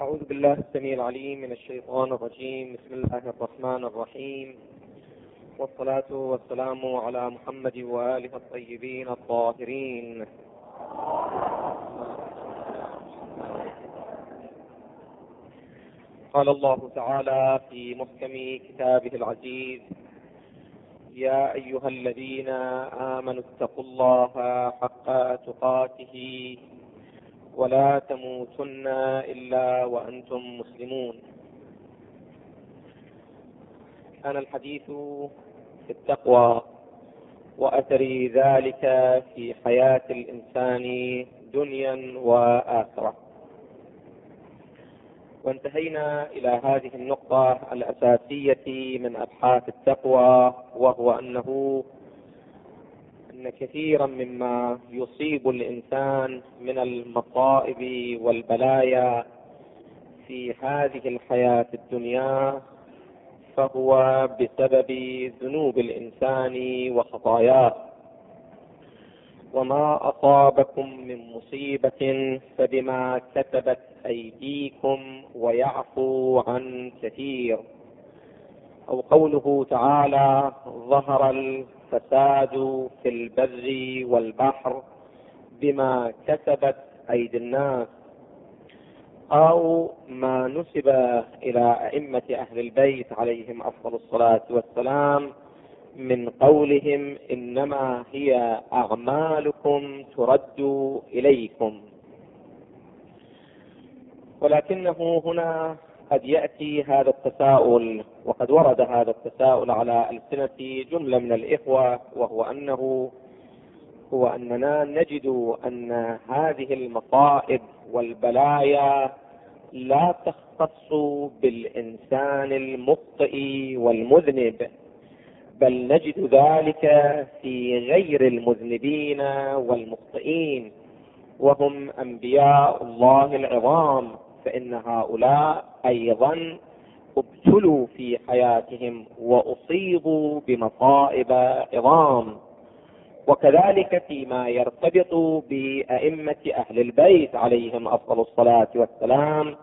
أعوذ بالله السميع العليم من الشيطان الرجيم. بسم الله الرحمن الرحيم. والصلاة والسلام على محمد وآله الطيبين الطاهرين. قال الله تعالى في محكم كتابه العزيز يا أيها الذين آمنوا اتقوا الله حق تقاته ولا تموتن إلا وأنتم مسلمون. كان الحديث في التقوى وأثر ذلك في حياة الإنسان دنيا وآخرة. وانتهينا إلى هذه النقطة الأساسية من أبحاث التقوى وهو أنه أن كثيرا مما يصيب الإنسان من المصائب والبلايا في هذه الحياة الدنيا فهو بسبب ذنوب الإنسان وخطاياه. وما أصابكم من مصيبة فبما كتبت أيديكم ويعفو عن كثير. أو قوله تعالى ظهر الفساد في البر والبحر بما كسبت أيدي الناس أو ما نسب إلى أئمة أهل البيت عليهم أفضل الصلاة والسلام من قولهم إنما هي أعمالكم ترد إليكم. ولكنه هنا قد يأتي هذا التساؤل وقد ورد هذا التساؤل على ألسنة جملة من الإخوة وهو أنه هو أننا نجد أن هذه المصائب والبلايا لا تختص بالإنسان المخطئ والمذنب بل نجد ذلك في غير المذنبين والمخطئين وهم أنبياء الله العظام فإن هؤلاء أيضا ابتلوا في حياتهم وأصيبوا بمصائب عظام. وكذلك فيما يرتبط بأئمة أهل البيت عليهم أفضل الصلاة والسلام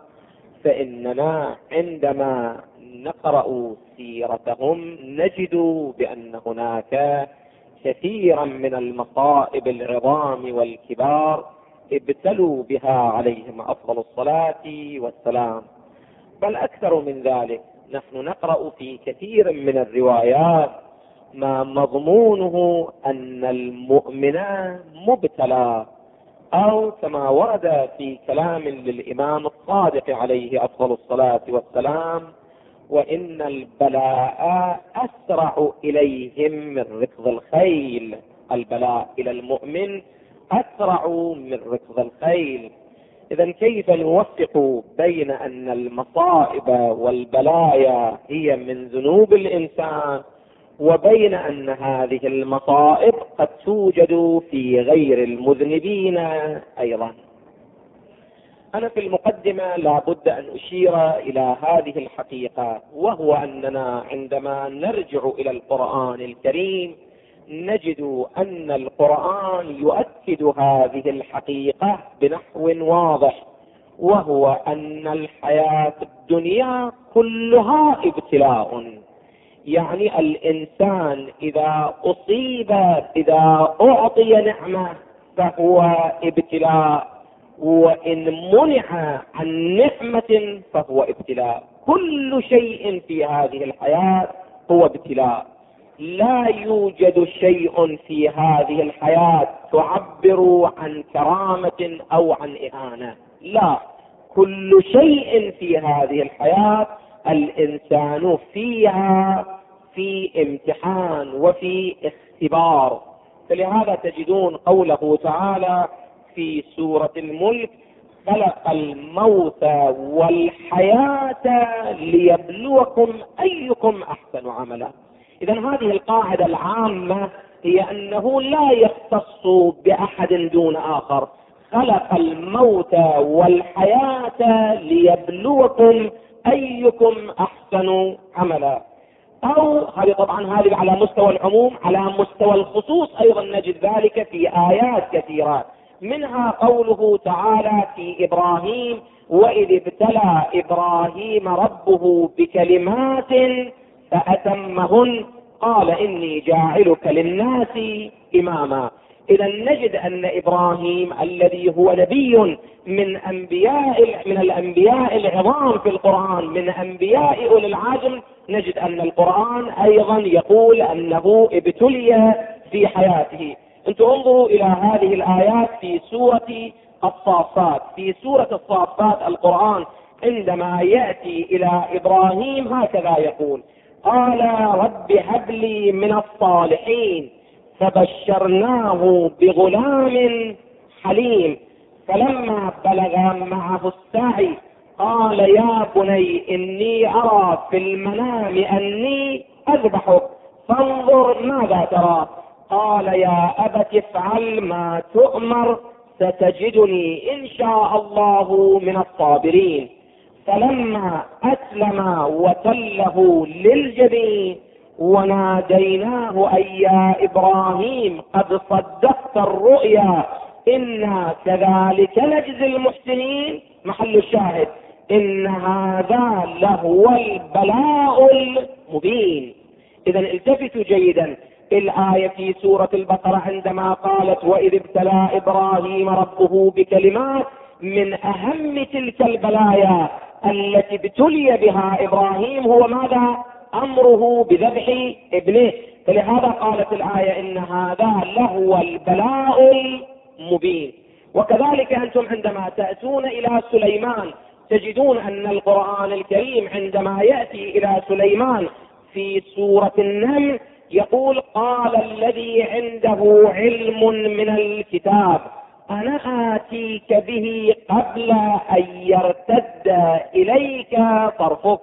فإننا عندما نقرأ سيرتهم نجد بأن هناك كثيرا من المصائب العظام والكبار ابتلوا بها عليهم أفضل الصلاة والسلام. بل أكثر من ذلك. نحن نقرأ في كثير من الروايات ما مضمونه أن المؤمن مبتلى أو كما ورد في كلام للإمام الصادق عليه أفضل الصلاة والسلام وإن البلاء أسرع إليهم من ركض الخيل. البلاء إلى المؤمن أسرع من ركض الخيل. اذا كيف نوفق بين أن المصائب والبلايا هي من ذنوب الإنسان وبين أن هذه المصائب قد توجد في غير المذنبين أيضا؟ أنا في المقدمة لابد أن أشير إلى هذه الحقيقة وهو أننا عندما نرجع إلى القرآن الكريم نجد أن القرآن يؤكد هذه الحقيقة بنحو واضح وهو أن الحياة الدنيا كلها ابتلاء. يعني الإنسان إذا أصيب إذا أعطي نعمة فهو ابتلاء وإن منع عن نعمة فهو ابتلاء. كل شيء في هذه الحياة هو ابتلاء. لا يوجد شيء في هذه الحياة تعبر عن كرامة أو عن إهانة. لا كل شيء في هذه الحياة الإنسان فيها في امتحان وفي اختبار. فلهذا تجدون قوله تعالى في سورة الملك خلق الموت والحياة ليبلوكم أيكم أحسن عملا. اذا هذه القاعدة العامة هي أنه لا يختص بأحد دون آخر. خلق الموت والحياة ليبلوكم أيكم أحسن عملا. أو هذه طبعا هذه على مستوى العموم على مستوى الخصوص أيضا نجد ذلك في آيات كثيرات منها قوله تعالى في إبراهيم وإذ ابتلى إبراهيم ربه بكلمات فأتمهن. قال إني جاعلك للناس إماما. إذا نجد أن إبراهيم الذي هو نبي من أنبياء من الأنبياء العظام في القرآن من أنبياء أولي العزم نجد أن القرآن أيضا يقول أنه ابتلي في حياته. أنتم انظروا إلى هذه الآيات في سورة الصافات. في سورة الصافات القرآن عندما يأتي إلى إبراهيم هكذا يقول قال رب هب لي من الصالحين فبشرناه بغلام حليم. فلما بلغ معه السعي قال يا بني إني أرى في المنام أني اذبحك فانظر ماذا ترى. قال يا أبت افعل ما تؤمر ستجدني إن شاء الله من الصابرين. فلما أسلم وتله للجبين وناديناه أي يا إبراهيم قد صدقت الرؤيا إنا كذلك نجزي المحسنين. محل الشاهد إن هذا لهو البلاء المبين. اذا التفتوا جيدا الآية في سورة البقرة عندما قالت وإذ ابتلى إبراهيم ربه بكلمات من أهم تلك البلايا التي ابتلي بها إبراهيم هو ماذا؟ أمره بذبح ابنه فلهذا قالت الآية إن هذا لهو البلاء المبين. وكذلك أنتم عندما تأتون إلى سليمان تجدون أن القرآن الكريم عندما يأتي إلى سليمان في سورة النمل يقول قال الذي عنده علم من الكتاب. أنا اتيك به قبل أن يرتد إليك طرفك.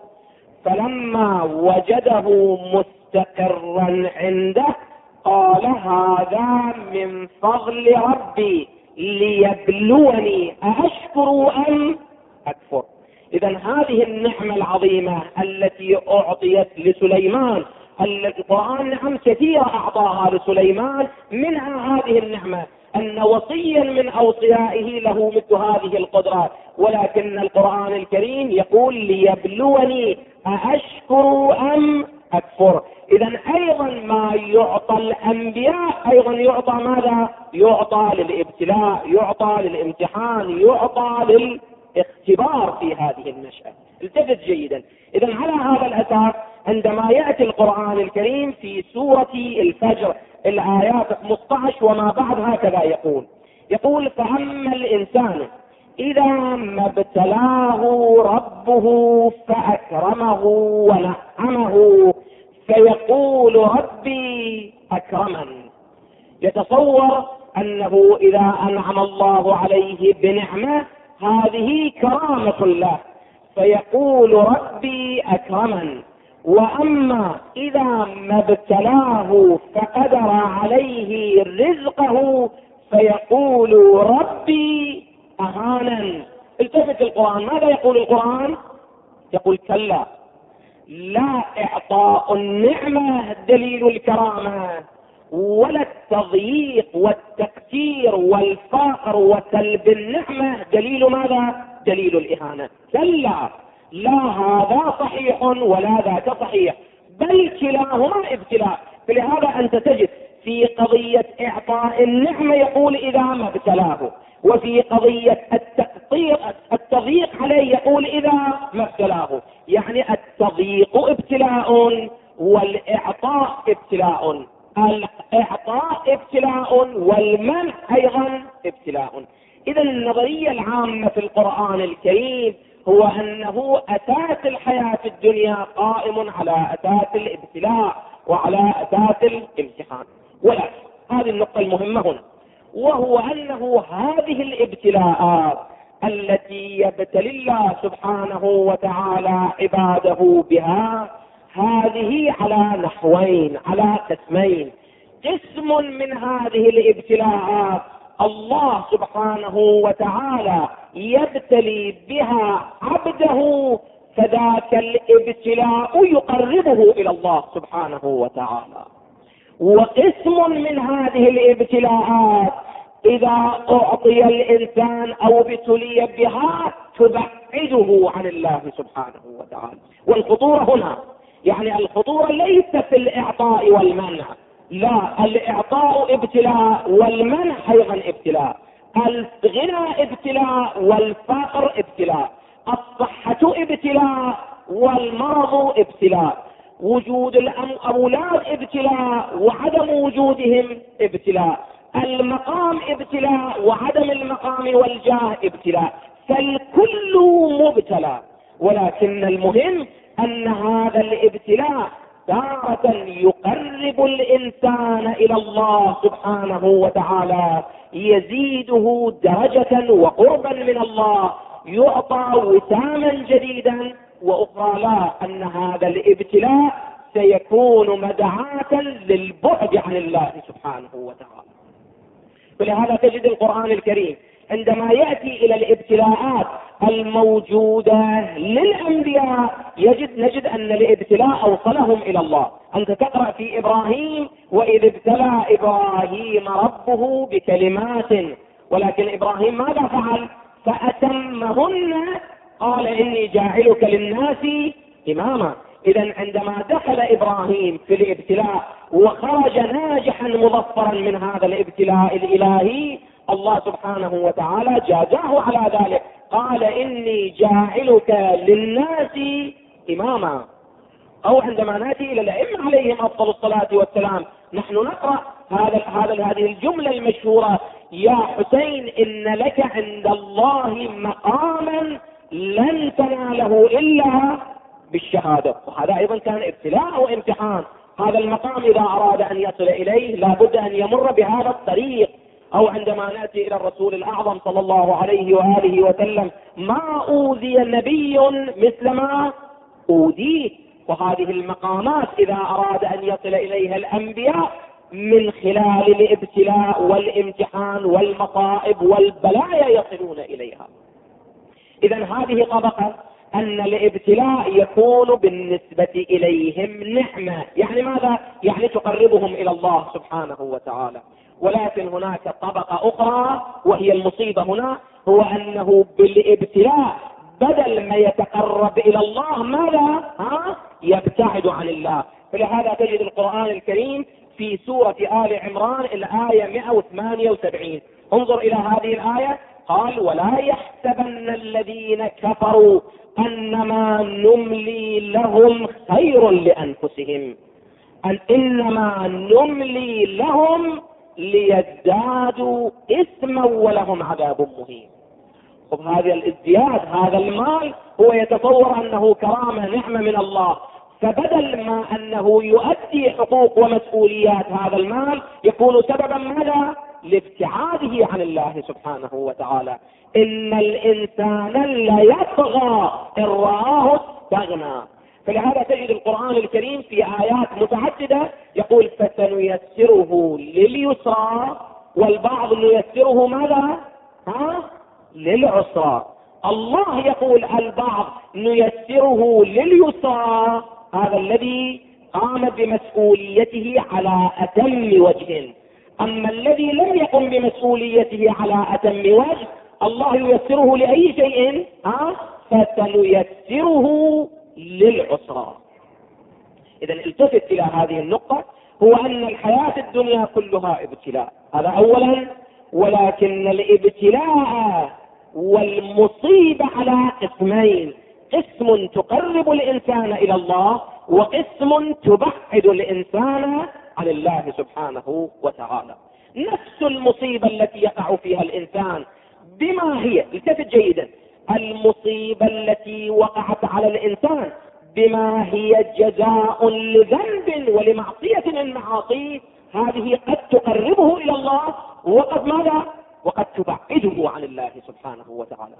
فلما وجده مستقرا عنده قال هذا من فضل ربي ليبلوني أأشكر أم أكفر. إذا هذه النعمة العظيمة التي أعطيت لسليمان القرآن نعم كثيرة أعطاها لسليمان منها هذه النعمة أن وصيا من أوصيائه له مثل هذه القدرات. ولكن القرآن الكريم يقول ليبلوني أأشكر أم أكفر. إذا أيضا ما يعطى الأنبياء أيضا يعطى ماذا؟ يعطى للابتلاء يعطى للامتحان يعطى للاختبار في هذه النشأة. التفت جيدا. إذا على هذا الأساس عندما يأتي القرآن الكريم في سورة الفجر الآيات 15 وما بعد هكذا يقول. يقول فأما الإنسان إذا ما ابتلاه ربه فأكرمه ونعمه فيقول ربي أكرمن. يتصور أنه إذا أنعم الله عليه بنعمة هذه كرامة له. فيقول ربي أكرمن. وأما إذا ما ابتلاه فقدر عليه رزقه فيقول ربي اهانا التفت القرآن. ماذا يقول القرآن؟ يقول كلا. لا إعطاء النعمة دليل الكرامة ولا التضييق والتكثير والفقر وسلب النعمة دليل ماذا؟ دليل الإهانة. كلا. لا هذا صحيح ولا ذاك صحيح. بل كلاهما ابتلاء. فلهذا أنت تجد في قضية إعطاء النعمة يقول إذا ما ابتلاه. وفي قضية التقطير التضييق عليه يقول إذا ما ابتلاه. يعني التضييق ابتلاء والإعطاء ابتلاء. الإعطاء ابتلاء والمنع أيضا ابتلاء. اذا النظرية العامة في القرآن الكريم هو أنه أساس الحياة في الدنيا قائم على أساس الابتلاء وعلى أساس الامتحان. ولكن هذه النقطة المهمة هنا وهو أنه هذه الابتلاءات التي يبتلي الله سبحانه وتعالى عباده بها هذه على نحوين على قسمين. قسم من هذه الابتلاءات الله سبحانه وتعالى يبتلي بها عبده فذاك الابتلاء يقربه إلى الله سبحانه وتعالى. وقسم من هذه الابتلاءات إذا أعطي الإنسان أو ابتلي بها تبعده عن الله سبحانه وتعالى. والخطورة هنا يعني الخطورة ليس في الإعطاء والمنع. لا الإعطاء ابتلاء والمنع أيضا ابتلاء. الغنى ابتلاء والفقر ابتلاء. الصحة ابتلاء والمرض ابتلاء. وجود الأولاد ابتلاء وعدم وجودهم ابتلاء. المقام ابتلاء وعدم المقام والجاه ابتلاء. فالكل مبتلى. ولكن المهم أن هذا الابتلاء تارة يقرب الإنسان إلى الله سبحانه وتعالى يزيده درجة وقربا من الله يعطى وساما جديدا وأخرى لا أن هذا الابتلاء سيكون مدعاة للبعد عن الله سبحانه وتعالى. ولهذا تجد القرآن الكريم عندما يأتي إلى الابتلاءات الموجودة للأنبياء يجد نجد أن الابتلاء أوصلهم إلى الله. أنت تقرأ في إبراهيم وإذ ابتلى إبراهيم ربه بكلمات. ولكن إبراهيم ماذا فعل؟ فأتمهن قال إني جاعلك للناس إماما. اذا عندما دخل إبراهيم في الابتلاء وخرج ناجحا مظفرا من هذا الابتلاء الإلهي الله سبحانه وتعالى جازاه على ذلك. قال إني جاعلك للناس إماما. أو عندما نأتي إلى الأئمة عليهم أفضل الصلاة والسلام نحن نقرأ هذا هذا هذه الجملة المشهورة يا حسين إن لك عند الله مقاما لن تناله إلا بالشهادة. وهذا أيضا كان ابتلاء وامتحان هذا المقام إذا أراد أن يصل إليه لابد أن يمر بهذا الطريق. أو عندما نأتي إلى الرسول الأعظم صلى الله عليه وآله وسلم ما أوذي نبي مثل ما أوذيه؟ وهذه المقامات إذا أراد أن يصل إليها الأنبياء من خلال الابتلاء والامتحان والمصائب والبلايا يصلون إليها. إذا هذه طبقة أن الابتلاء يكون بالنسبة إليهم نعمة. يعني ماذا؟ يعني تقربهم إلى الله سبحانه وتعالى. ولكن هناك طبقة أخرى وهي المصيبة هنا هو أنه بالابتلاء بدل ما يتقرب إلى الله ماذا؟ ها؟ يبتعد عن الله. فلهذا تجد القرآن الكريم في سورة آل عمران الآية 178 انظر إلى هذه الآية. قال ولا يحسبن الذين كفروا أنما نملي لهم خير لأنفسهم. أن إنما نملي لهم ليزدادوا إثما ولهم عذاب مهين. خب هذا الازدياد هذا المال هو يتصور أنه كرامة نعمة من الله. فبدل ما أنه يؤدي حقوق ومسؤوليات هذا المال يكون سببا ماذا؟ لابتعاده عن الله سبحانه وتعالى. إن الإنسان ليطغى إن رآه استغنى. فلهذا تجد القرآن الكريم في آيات متعددة يقول فسنيسره لليسرى والبعض نيسره ماذا؟ ها؟ للعسرى. الله يقول البعض نيسره لليسرى. هذا الذي قام بمسؤوليته على أتم وجه. أما الذي لم يقم بمسؤوليته على أتم وجه الله ييسره لأي شيء؟ ها؟ فسنيسره للعسرى. إذا التفت إلى هذه النقطة هو أن الحياة الدنيا كلها ابتلاء. هذا أولا ولكن الابتلاء والمصيبة على قسمين. قسم تقرب الإنسان إلى الله وقسم تبعد الإنسان عن الله سبحانه وتعالى. نفس المصيبة التي يقع فيها الإنسان بما هي التفت جيدا. المصيبة التي وقعت على الإنسان بما هي جزاء لذنب ولمعصية من معاصيه هذه قد تقربه إلى الله. وقد ماذا؟ وقد تبعده عن الله سبحانه وتعالى.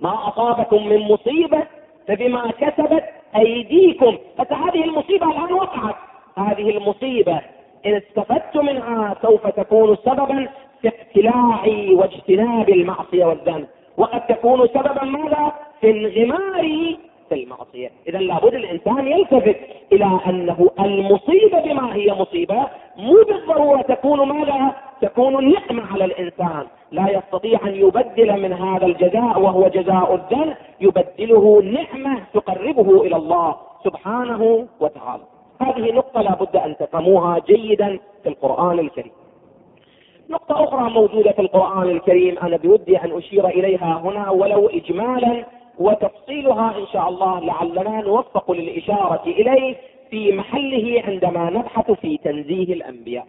ما أصابكم من مصيبة فبما كسبت أيديكم. فهذه المصيبة الآن وقعت. هذه المصيبة إن استفدت منها سوف تكون سببا في اقتلاع واجتناب المعصية والذنب. وقد تكون سببا ماذا؟ في انغمار في المعصية. إذا لابد الإنسان يلتفت إلى أنه المصيبة بما هي مصيبة مو بالضرورة تكون ماذا؟ تكون نعمة على الإنسان. لا يستطيع أن يبدل من هذا الجزاء وهو جزاء الذنب يبدله نعمة تقربه إلى الله سبحانه وتعالى. هذه نقطة لا بد أن تفهموها جيدا في القرآن الكريم. نقطة أخرى موجودة في القرآن الكريم أنا بودي أن أشير إليها هنا ولو إجمالا وتفصيلها إن شاء الله لعلنا نوفق للإشارة إليه في محله عندما نبحث في تنزيه الأنبياء.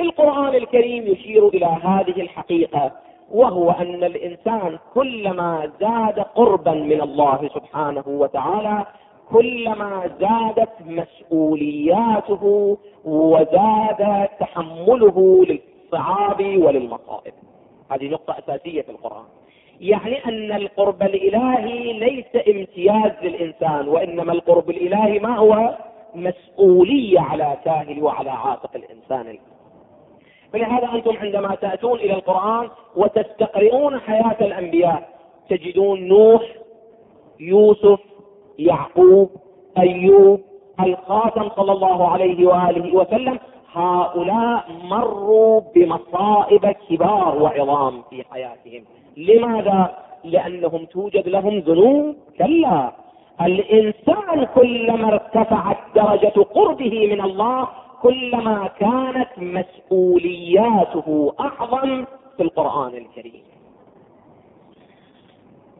القرآن الكريم يشير إلى هذه الحقيقة وهو أن الإنسان كلما زاد قربا من الله سبحانه وتعالى كلما زادت مسؤولياته وزاد تحمله للصعاب وللمصائب هذه نقطة أساسية في القرآن. يعني أن القرب الإلهي ليس امتياز للإنسان وإنما القرب الإلهي ما هو؟ مسؤولية على كاهل وعلى عاتق الإنسان. فلهذا أنتم عندما تأتون إلى القرآن وتستقرئون حياة الأنبياء تجدون نوح يوسف يعقوب أيوب الخاتم صلى الله عليه وآله وسلم هؤلاء مروا بمصائب كبار وعظام في حياتهم. لماذا؟ لأنهم توجد لهم ذنوب. كلا الإنسان كلما ارتفعت درجة قربه من الله كلما كانت مسؤولياته أعظم في القرآن الكريم.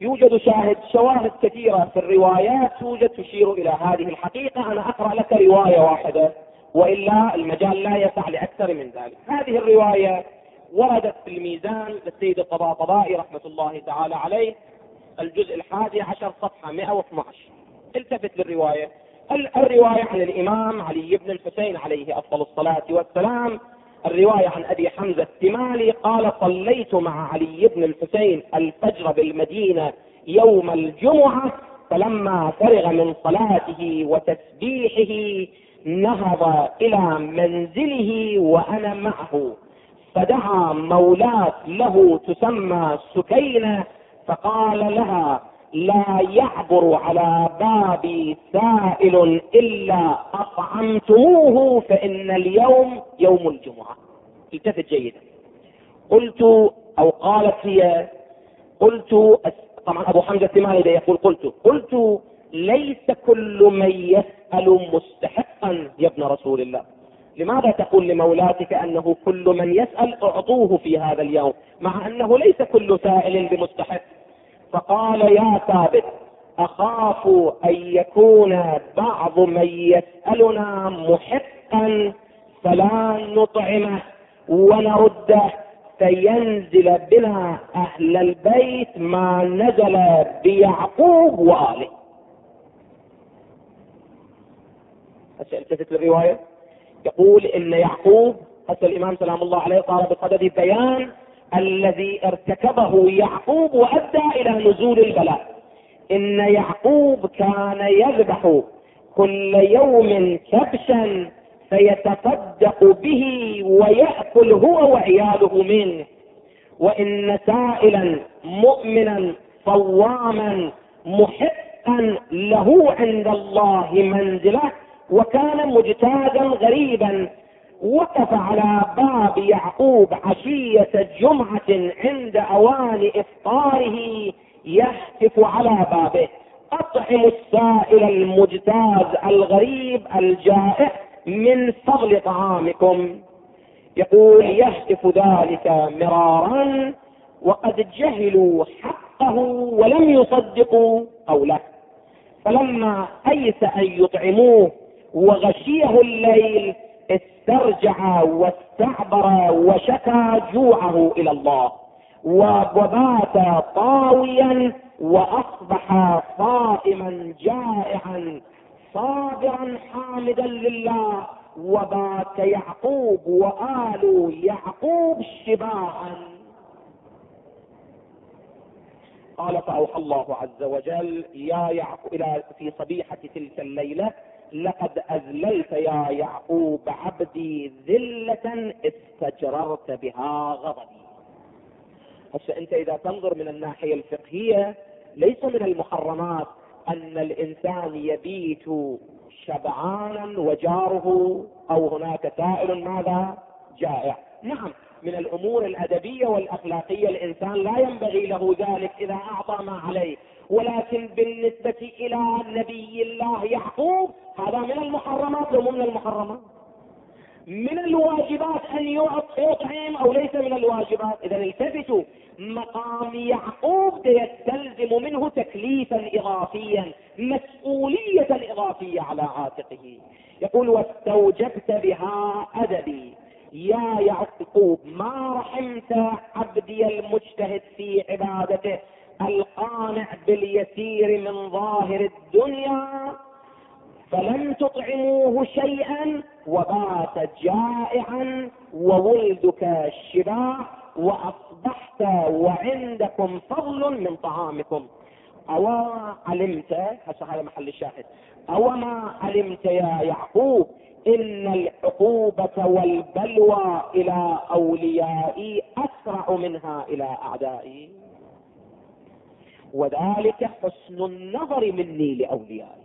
يوجد شاهد شواهد كثيرة في الروايات توجد تشير إلى هذه الحقيقة. أنا أقرأ لك رواية واحدة. وإلا المجال لا يسع لأكثر من ذلك. هذه الرواية وردت في الميزان للسيد الطباطبائي رحمة الله تعالى عليه الجزء الحادي عشر صفحة 112 التفت للرواية. الرواية عن الإمام علي بن الحسين عليه أفضل الصلاة والسلام. الرواية عن أبي حمزة التمالي قال صليت مع علي بن الحسين الفجر بالمدينة يوم الجمعة فلما فرغ من صلاته وتسبيحه نهض إلى منزله وأنا معه. فدعا مولاة له تسمى سكينة فقال لها لا يعبر على بابي سائل إلا أطعمتموه فإن اليوم يوم الجمعة. التفت جيدا. قلت أو قالت هي قلت طبعا أبو حمزة الثماني يقول قلت. قلت ليس كل من يسأل مستحقا يا ابن رسول الله. لماذا تقول لمولاتك أنه كل من يسأل أعطوه في هذا اليوم مع أنه ليس كل سائل بمستحق؟ فقال يا ثابت أخاف أن يكون بعض من يسألنا محقا فلا نطعمه ونرده. فينزل بنا أهل البيت ما نزل بيعقوب واله. التفت للرواية يقول إن يعقوب حتى الإمام سلام الله عليه قال بصدد بيان الذي ارتكبه يعقوب وأدى إلى نزول البلاء إن يعقوب كان يذبح كل يوم كبشا فيتصدق به ويأكل هو وعياله منه وإن سائلا مؤمنا صواما محقا له عند الله منزلة وكان مجتازا غريبا وقف على باب يعقوب عشية جمعة عند أوان إفطاره يهتف على بابه. أطعم السائل المجتاز الغريب الجائع من فضل طعامكم. يقول يهتف ذلك مرارا وقد جهلوا حقه ولم يصدقوا قوله. فلما أيس أن يطعموه وغشيه الليل استرجع واستعبر وشكى جوعه إلى الله. وبات طاويا وأصبح صائما جائعا صابرا حامدا لله. وبات يعقوب وآل يعقوب شباعا. قال فأوحى الله عز وجل يا يعقوب إلى في صبيحة تلك الليلة لقد أذللت يا يعقوب عبدي ذلة استجررت بها غضبي. هسه أنت إذا تنظر من الناحية الفقهية ليس من المحرمات أن الإنسان يبيت شبعانا وجاره أو هناك سائل ماذا؟ جائع. نعم من الأمور الأدبية والأخلاقية الإنسان لا ينبغي له ذلك إذا أعطى ما عليه. ولكن بالنسبة إلى نبي الله يعقوب هذا من المحرمات ومو من المحرمات؟ من الواجبات أن يطعم أو ليس من الواجبات؟ إذا التفتوا مقام يعقوب يستلزم منه تكليفا اضافيا مسؤولية إضافية على عاتقه. يقول واستوجبت بها أدبي. يا يعقوب ما رحمت عبدي المجتهد في عبادته؟ القانع باليسير من ظاهر الدنيا فلم تطعموه شيئا وبات جائعا وولدك الشباع وأصبحت وعندكم فضل من طعامكم. أو علمت هسه هذا محل الشاهد. أو ما علمت يا يعقوب إن العقوبة والبلوى إلى أوليائي أسرع منها إلى أعدائي. وذلك حسن النظر مني لأوليائي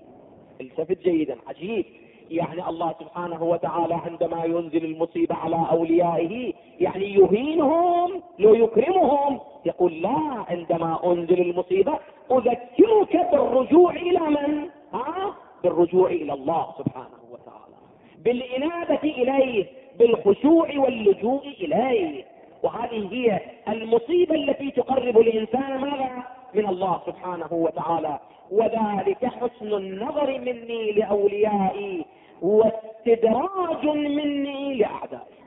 التفت جيدا عجيب يعني الله سبحانه وتعالى عندما ينزل المصيبة على أوليائه يعني يهينهم لو يكرمهم يقول لا عندما أنزل المصيبة أذكرك بالرجوع إلى من؟ ها؟ بالرجوع إلى الله سبحانه وتعالى بالإنابة إليه بالخشوع واللجوء إليه وهذه هي المصيبة التي تقرب الإنسان ماذا؟ من الله سبحانه وتعالى. وذلك حسن النظر مني لأوليائي واستدراج مني لأعدائي.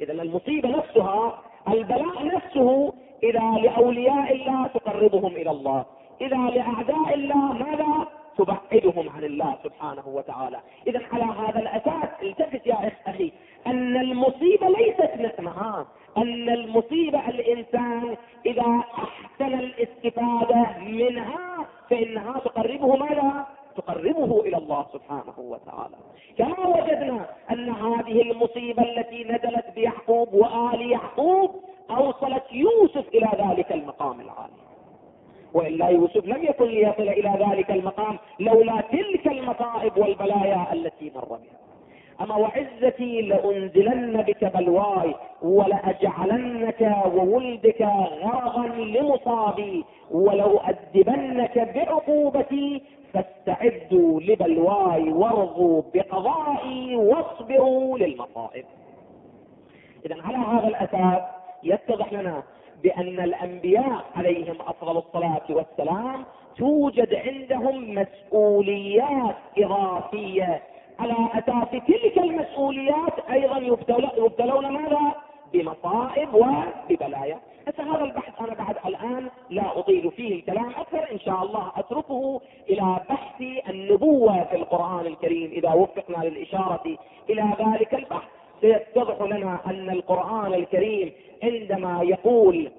اذا المصيبة نفسها البلاء نفسه إذا لأولياء الله تقربهم إلى الله. إذا لأعداء الله ماذا؟ تبعدهم عن الله سبحانه وتعالى. اذا على هذا الأساس التفت يا أخي أن المصيبة ليست نقمه أن المصيبة الإنسان إذا أحسن الاستفادة منها فإنها تقربه ماذا؟ تقربه إلى الله سبحانه وتعالى. كما وجدنا أن هذه المصيبة التي نزلت بيعقوب وآل يعقوب أوصلت يوسف إلى ذلك المقام العالي. وإلا يوسف لم يكن ليصل إلى ذلك المقام لولا تلك المصائب والبلايا التي مر بها. أما وعزتي لأنزلن بك بلواي ولأجعلنك وولدك غرضا لمصابي ولأدبنك بعقوبتي فاستعدوا لبلواي وارضوا بقضائي واصبروا للمصائب. اذا على هذا الأساس يتضح لنا بأن الأنبياء عليهم أفضل الصلاة والسلام توجد عندهم مسؤوليات إضافية على أساس تلك المسؤوليات أيضا يبتلون ماذا؟ بمصائب وببلايا. هسه هذا البحث أنا بعد الآن لا أطيل فيه الكلام أكثر. إن شاء الله أتركه إلى بحث النبوة في القرآن الكريم. إذا وفقنا للإشارة إلى ذلك البحث سيتضح لنا أن القرآن الكريم عندما يقول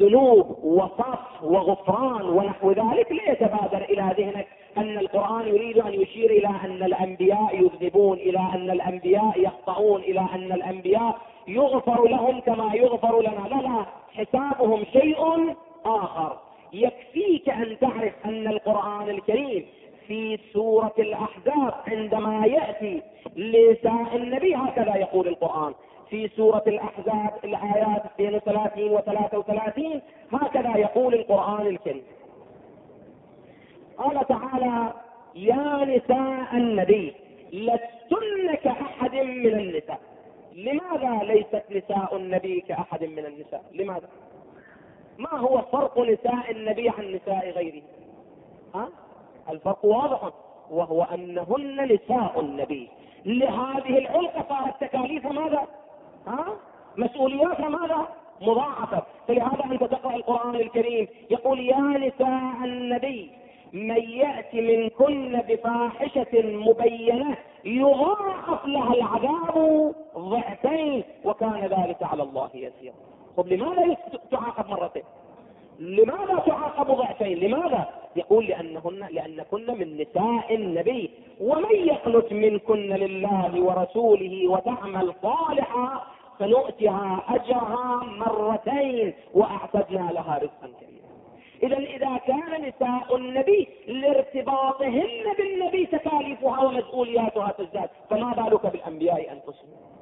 ذنوب وصف وغفران ونحو ذلك لا يتبادر إلى ذهنك. أن القرآن يريد أن يشير إلى أن الأنبياء يذنبون إلى أن الأنبياء يخطئون إلى أن الأنبياء يغفر لهم كما يغفر لنا. لا لا حسابهم شيء آخر. يكفيك أن تعرف أن القرآن الكريم في سورة الأحزاب عندما يأتي لساء النبي هكذا يقول القرآن. في سورة الأحزاب الآيات 32 و 33 هكذا يقول القرآن الكريم. قال تعالى يا نساء النبي لستن كأحد من النساء. لماذا ليست نساء النبي كأحد من النساء؟ لماذا؟ ما هو فرق نساء النبي عن نساء غيره؟ ها؟ الفرق واضح. وهو أنهن نساء النبي. لهذه العلقة صارت تكاليف ماذا؟ ها؟ مسؤولياتها ماذا؟ مضاعفة. فلهذا أنت تقرأ القرآن الكريم يقول يا نساء النبي من يأتي منكن بفاحشة مبينة يضاعف لها العذاب ضعفين وكان ذلك على الله يسيرا. طب لماذا تعاقب مرتين؟ لماذا تعاقب ضعفين؟ لماذا؟ يقول لأنهن لأنكن من نساء النبي ومن يقنت منكن لله ورسوله وتعمل صالحا فنؤتها أجرها مرتين وأعتدنا لها رزقا كريما. اذا إذا كان نساء النبي لارتباطهن بالنبي تكاليفها ومسؤولياتها تزداد فما بالك بالأنبياء أنفسهم؟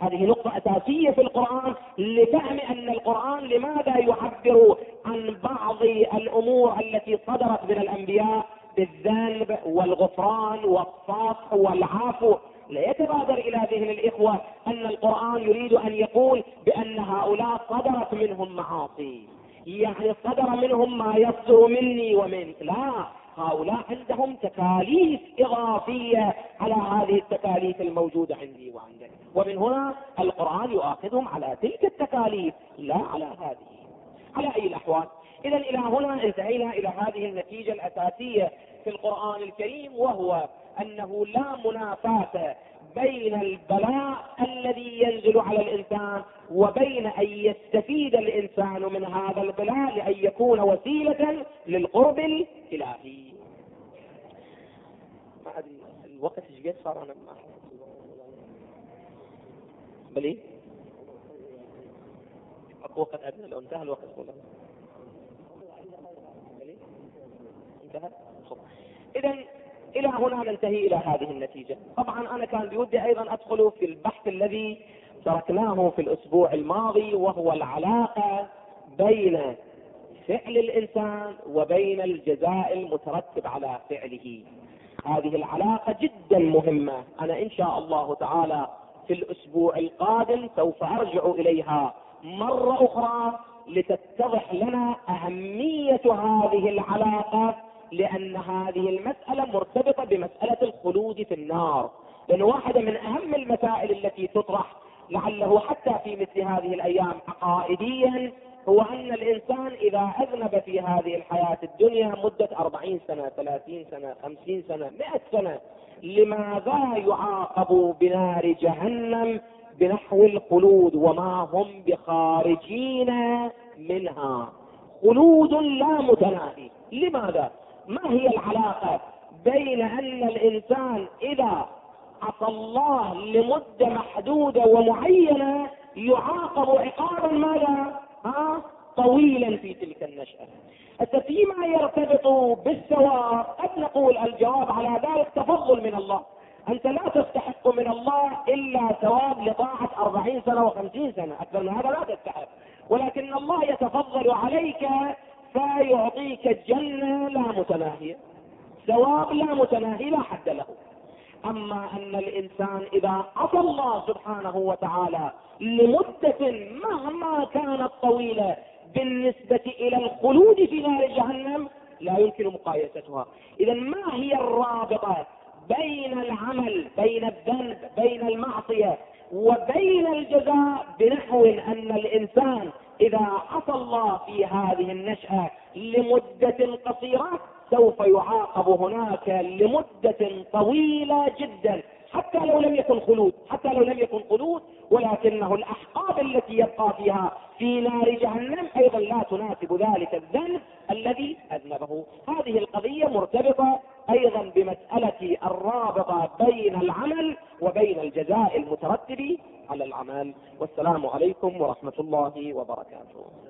هذه نقطة أساسية في القرآن لفهم أن القرآن لماذا يعبر عن بعض الأمور التي صدرت من الأنبياء بالذنب والغفران والصفح والعفو. لا يتبادر إلى ذهن الإخوة أن القرآن يريد أن يقول بأن هؤلاء صدرت منهم معاصي. يعني صدر منهم ما يصدر مني ومنك لا هؤلاء عندهم تكاليف إضافية على هذه التكاليف الموجودة عندي وعندك. ومن هنا القرآن يؤاخذهم على تلك التكاليف لا على هذه. على أي الأحوال؟ إذا إلى هنا انتهينا إلى هذه النتيجة الأساسية في القرآن الكريم وهو أنه لا منافاة بين البلاء الذي ينزل على الإنسان وبين أن يستفيد الإنسان من هذا البلاء لأن يكون وسيلة للقرب الإلهي. ما أدري الوقت إيش قد صار أنا ما بلي أكو وقت ادنى لو انتهى الوقت كله انتهى؟ اذا إلى هنا ننتهي إلى هذه النتيجة. طبعا أنا كان بودي أيضا أدخل في البحث الذي تركناه في الأسبوع الماضي وهو العلاقة بين فعل الإنسان وبين الجزاء المترتب على فعله. هذه العلاقة جدا مهمة. أنا إن شاء الله تعالى في الأسبوع القادم سوف أرجع إليها مرة أخرى لتتضح لنا أهمية هذه العلاقة لأن هذه المسألة مرتبطة بمسألة الخلود في النار لأن واحدة من أهم المسائل التي تطرح لعله حتى في مثل هذه الأيام عقائديا هو أن الإنسان إذا أذنب في هذه الحياة الدنيا مدة أربعين سنة ثلاثين سنة خمسين سنة مئة سنة لماذا يعاقب بنار جهنم بنحو الخلود وما هم بخارجين منها؟ خلود لا متناهي لماذا؟ ما هي العلاقة بين أن الإنسان إذا عصى الله لمدة محدودة ومعينة يعاقب عقابا ماذا؟ ها؟ طويلا في تلك النشأة. حتى فيما يرتبط بالثواب قد نقول الجواب على ذلك تفضل من الله. أنت لا تستحق من الله إلا ثواب لطاعة أربعين سنة وخمسين سنة أكثر من هذا لا تستحق ولكن الله يتفضل عليك فيعطيك الجنة لا متناهية. ثواب لا متناهي لا حد له. أما أن الإنسان إذا عصى الله سبحانه وتعالى لمدة مهما كانت طويلة بالنسبة إلى الخلود في نار جهنم لا يمكن مقايستها. اذا ما هي الرابطة بين العمل بين الذنب بين المعصية وبين الجزاء بنحو أن الإنسان إذا عصى الله في هذه النشأة لمدة قصيرة سوف يعاقب هناك لمدة طويلة جدا. حتى لو لم يكن خلود حتى لو لم يكن خلود ولكنه الأحقاب التي يبقى فيها في نار جهنم أيضا لا تناسب ذلك الذنب الذي أذنبه. هذه القضية مرتبطة أيضا بمسألة الرابطة بين العمل وبين الجزاء المترتب على العمل. والسلام عليكم ورحمة الله وبركاته.